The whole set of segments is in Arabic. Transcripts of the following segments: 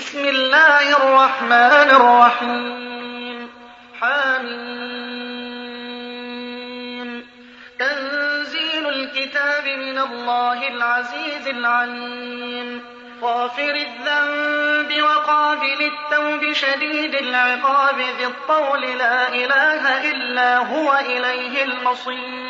بسم الله الرحمن الرحيم. حميم. تنزيل الكتاب من الله العزيز العليم. غافر الذنب وقابل التوب شديد العقاب ذي الطول لا إله إلا هو إليه المصير.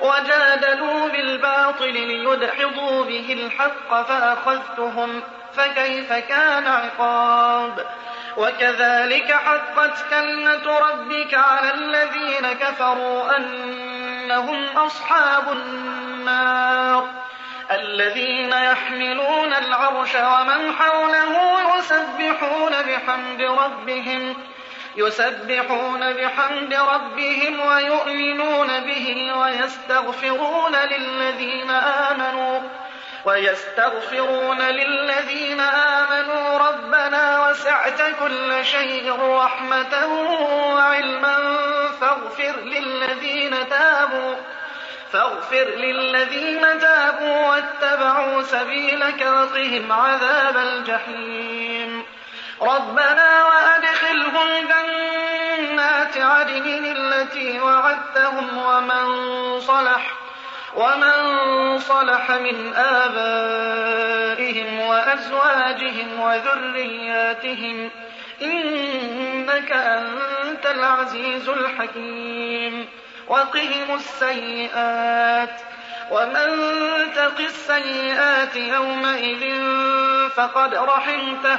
وجادلوا بالباطل ليدحضوا به الحق فأخذتهم فكيف كان عقاب؟ وكذلك حقت كلمة ربك على الذين كفروا أنهم أصحاب النار. الذين يحملون العرش ومن حوله يسبحون بحمد ربهم يسبحون بحمد ربهم ويؤمنون به ويستغفرون للذين آمنوا ويستغفرون للذين آمنوا ربنا وسعت كل شيء رحمة وعلما فاغفر للذين تابوا فاغفر للذين تابوا واتبعوا سبيلك وقهم عذاب الجحيم ربنا وأدخلهم جنات عدن التي وعدتهم ومن صلح ومن صلح من آبائهم وأزواجهم وذرياتهم إنك أنت العزيز الحكيم. وقهم السيئات. ومن تق السيئات يومئذ فقد رحمته.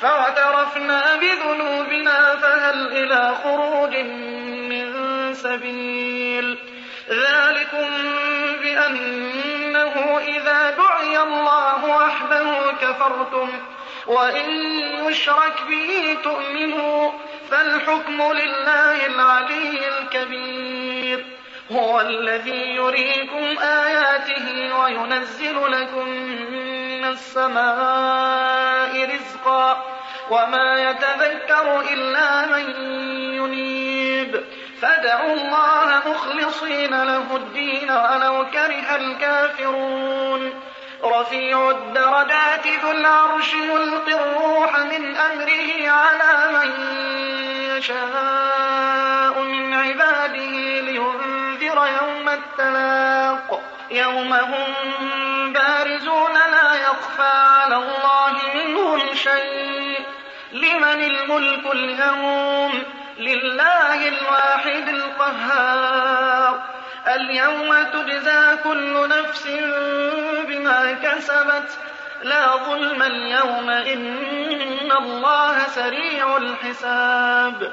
فاعترفنا بذنوبنا فهل إلى خروج من سبيل ذلكم بأنه إذا دعي الله وحده كفرتم وإن يشرك به تؤمنوا فالحكم لله العلي الكبير هو الذي يريكم آياته وينزل لكم من السماء وما يتذكر إلا من ينيب. فادعوا الله مخلصين له الدين ولو كره الكافرون. رفيع الدرجات ذو العرش يلقي الروح من أمره على من يشاء من عباده لينذر يوم التلاق. يوم هم يخفى على الله منهم شيء. لمن الملك اليوم؟ لله الواحد القهار. اليوم تجزى كل نفس بما كسبت. لا ظلم اليوم إن الله سريع الحساب.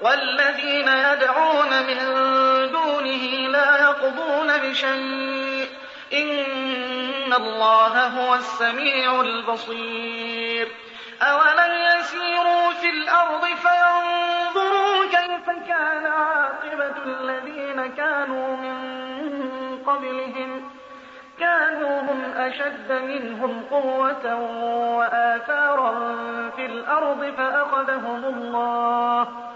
والذين يدعون من دونه لا يقضون بشيء. إن الله هو السميع البصير. أولم يسيروا في الأرض فينظروا كيف كان عاقبة الذين كانوا من قبلهم. كانوا هم أشد منهم قوة وآثارا في الأرض فأخذهم الله.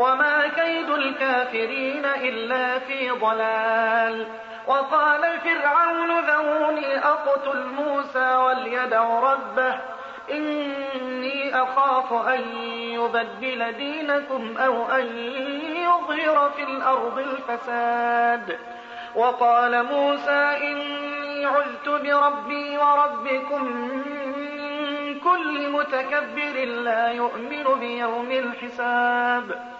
وما كيد الكافرين إلا في ضلال وقال فرعون ذروني أقتل موسى وليدع ربه إني أخاف أن يبدل دينكم أو أن يظهر في الأرض الفساد وقال موسى إني عذت بربي وربكم من كل متكبر لا يؤمن بيوم الحساب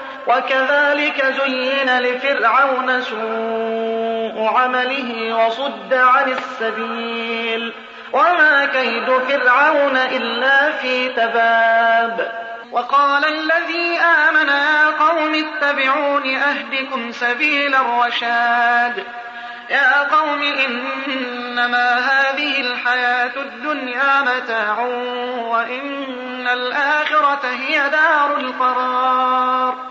وكذلك زين لفرعون سوء عمله وصد عن السبيل. وما كيد فرعون إلا في تباب. وقال الذي آمن يا قوم اتبعون أهدكم سبيل الرشاد. يا قوم إنما هذه الحياة الدنيا متاع وإن الآخرة هي دار القرار.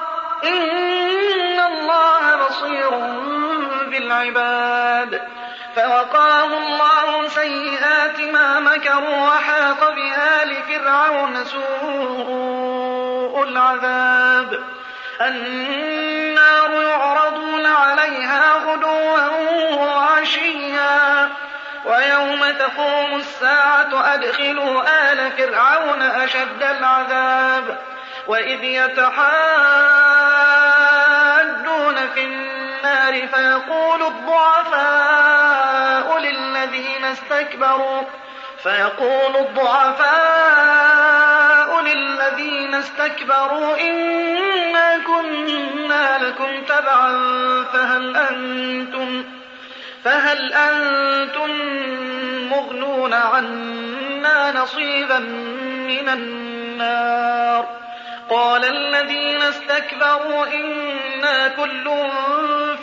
إن الله بصير بالعباد فوقاه الله سيئات ما مكروا وحاق بآل فرعون سوء العذاب النار يعرضون عليها غدوا وعشيا ويوم تقوم الساعة أدخلوا آل فرعون أشد العذاب وإذ يتحاجون في النار فيقول الضعفاء للذين استكبروا فيقول الضعفاء للذين استكبروا إنا كنا لكم تبعا فهل أنتم فهل أنتم مغنون عنا نصيبا من النار قال الذين استكبروا إنا كل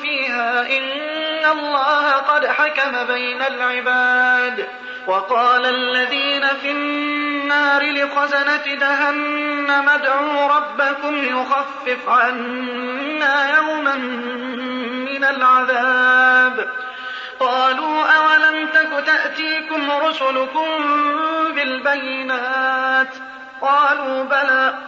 فيها إن الله قد حكم بين العباد. وقال الذين في النار لخزنة جهنم ادعوا ربكم يخفف عنا يوما من العذاب. قالوا أولم تك تأتيكم رسلكم بالبينات؟ قالوا بلى.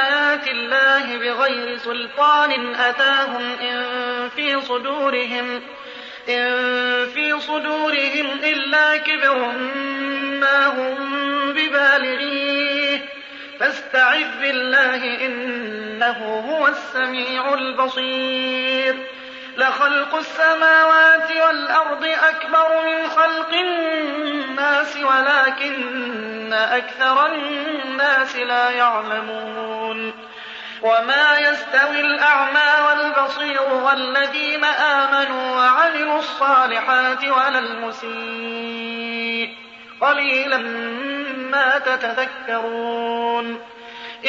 الله بغير سلطان أتاهم إن في صدورهم إن في صدورهم إلا كبر ما هم ببالغيه. فاستعذ بالله إنه هو السميع البصير. لخلق السماوات والأرض أكبر من خلق الناس ولكن أكثر الناس لا يعلمون. وما يستوي الأعمى والبصير والذين آمنوا وعملوا الصالحات ولا المسيء قليلا ما تتذكرون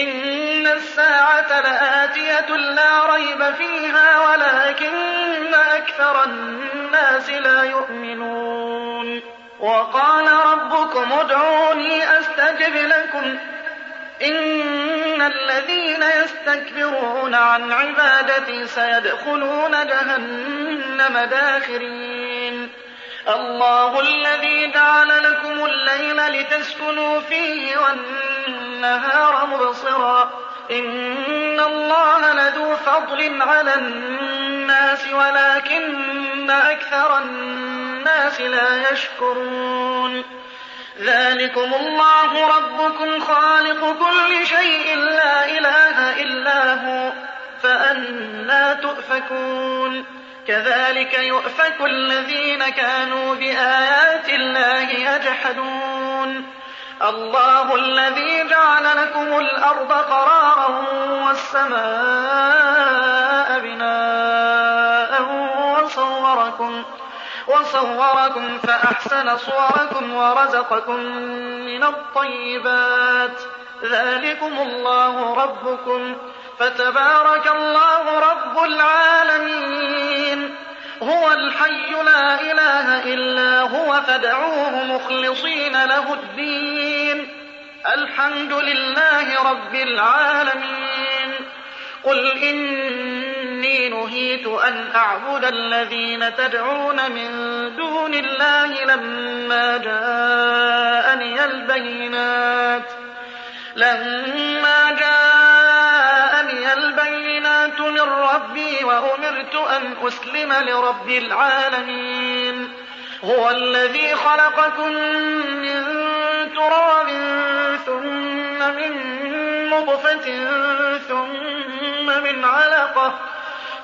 إن الساعة لآتية لا ريب فيها ولكن أكثر الناس لا يؤمنون وقال ربكم ادعوني أستجب لكم إن الذين يستكبرون عن عبادتي سيدخلون جهنم داخرين الله الذي جعل لكم الليل لتسكنوا فيه والنهار مبصرا إن الله لذو فضل على الناس ولكن أكثر الناس لا يشكرون ذلكم الله ربكم خالق كل شيء لا إله إلا هو فأنا تؤفكون. كذلك يؤفك الذين كانوا بآيات الله يجحدون. الله الذي جعل لكم الأرض قرارا والسماء بناء وصوركم وصوركم فأحسن صوركم ورزقكم من الطيبات. ذلكم الله ربكم. فتبارك الله رب العالمين. هو الحي لا إله إلا هو فادعوه مخلصين له الدين. الحمد لله رب العالمين. قل إني نهيت أن أعبد الذين تدعون من دون الله لما جاءني البينات لما جاءني البينات من ربي وأمرت أن أسلم لرب العالمين. هو الذي خلقكم من تراب ثم من نطفة ثم من علقة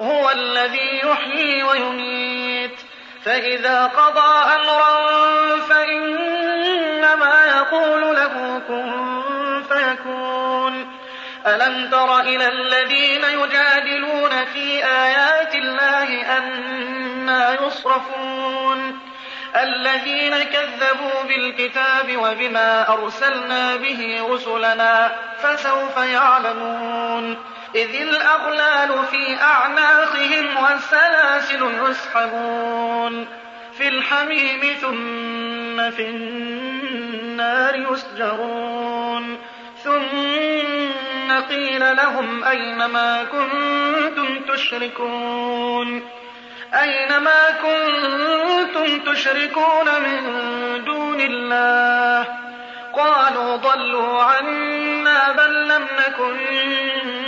هو الذي يحيي ويميت. فإذا قضى أمرا فإنما يقول له كن فيكون. ألم تر إلى الذين يجادلون في آيات الله أنا يصرفون؟ الذين كذبوا بالكتاب وبما أرسلنا به رسلنا فسوف يعلمون. إذ الأغلال في أعناقهم والسلاسل يسحبون في الحميم ثم في النار يسجرون ثم قيل لهم أين ما كنتم تشركون؟ أين ما كنتم تشركون من دون الله؟ قالوا ضلوا عنا بل لم نكن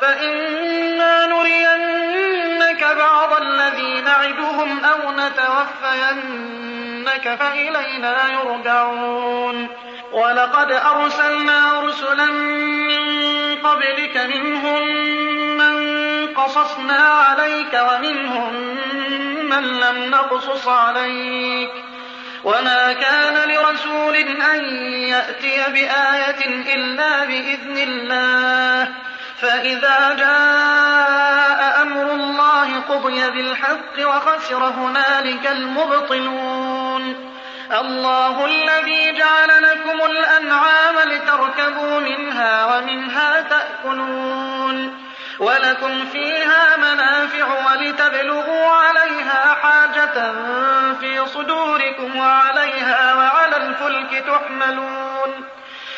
فإنا نرينك بعض الذي نعدهم أو نتوفينك فإلينا يرجعون. ولقد أرسلنا رسلا من قبلك منهم من قصصنا عليك ومنهم من لم نقصص عليك. وما كان لرسول أن يأتي بآية إلا بإذن الله. فإذا جاء أمر الله قضي بالحق وخسر هنالك المبطلون. الله الذي جعل لكم الأنعام لتركبوا منها ومنها تأكلون. ولكم فيها منافع ولتبلغوا عليها حاجة في صدوركم وعليها وعلى الفلك تحملون.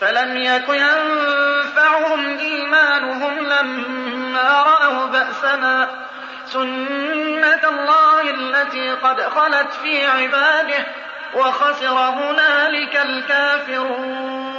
فلم يك ينفعهم إيمانهم لما رأوا بأسنا. سنة الله التي قد خلت في عباده وخسر هنالك الكافرون.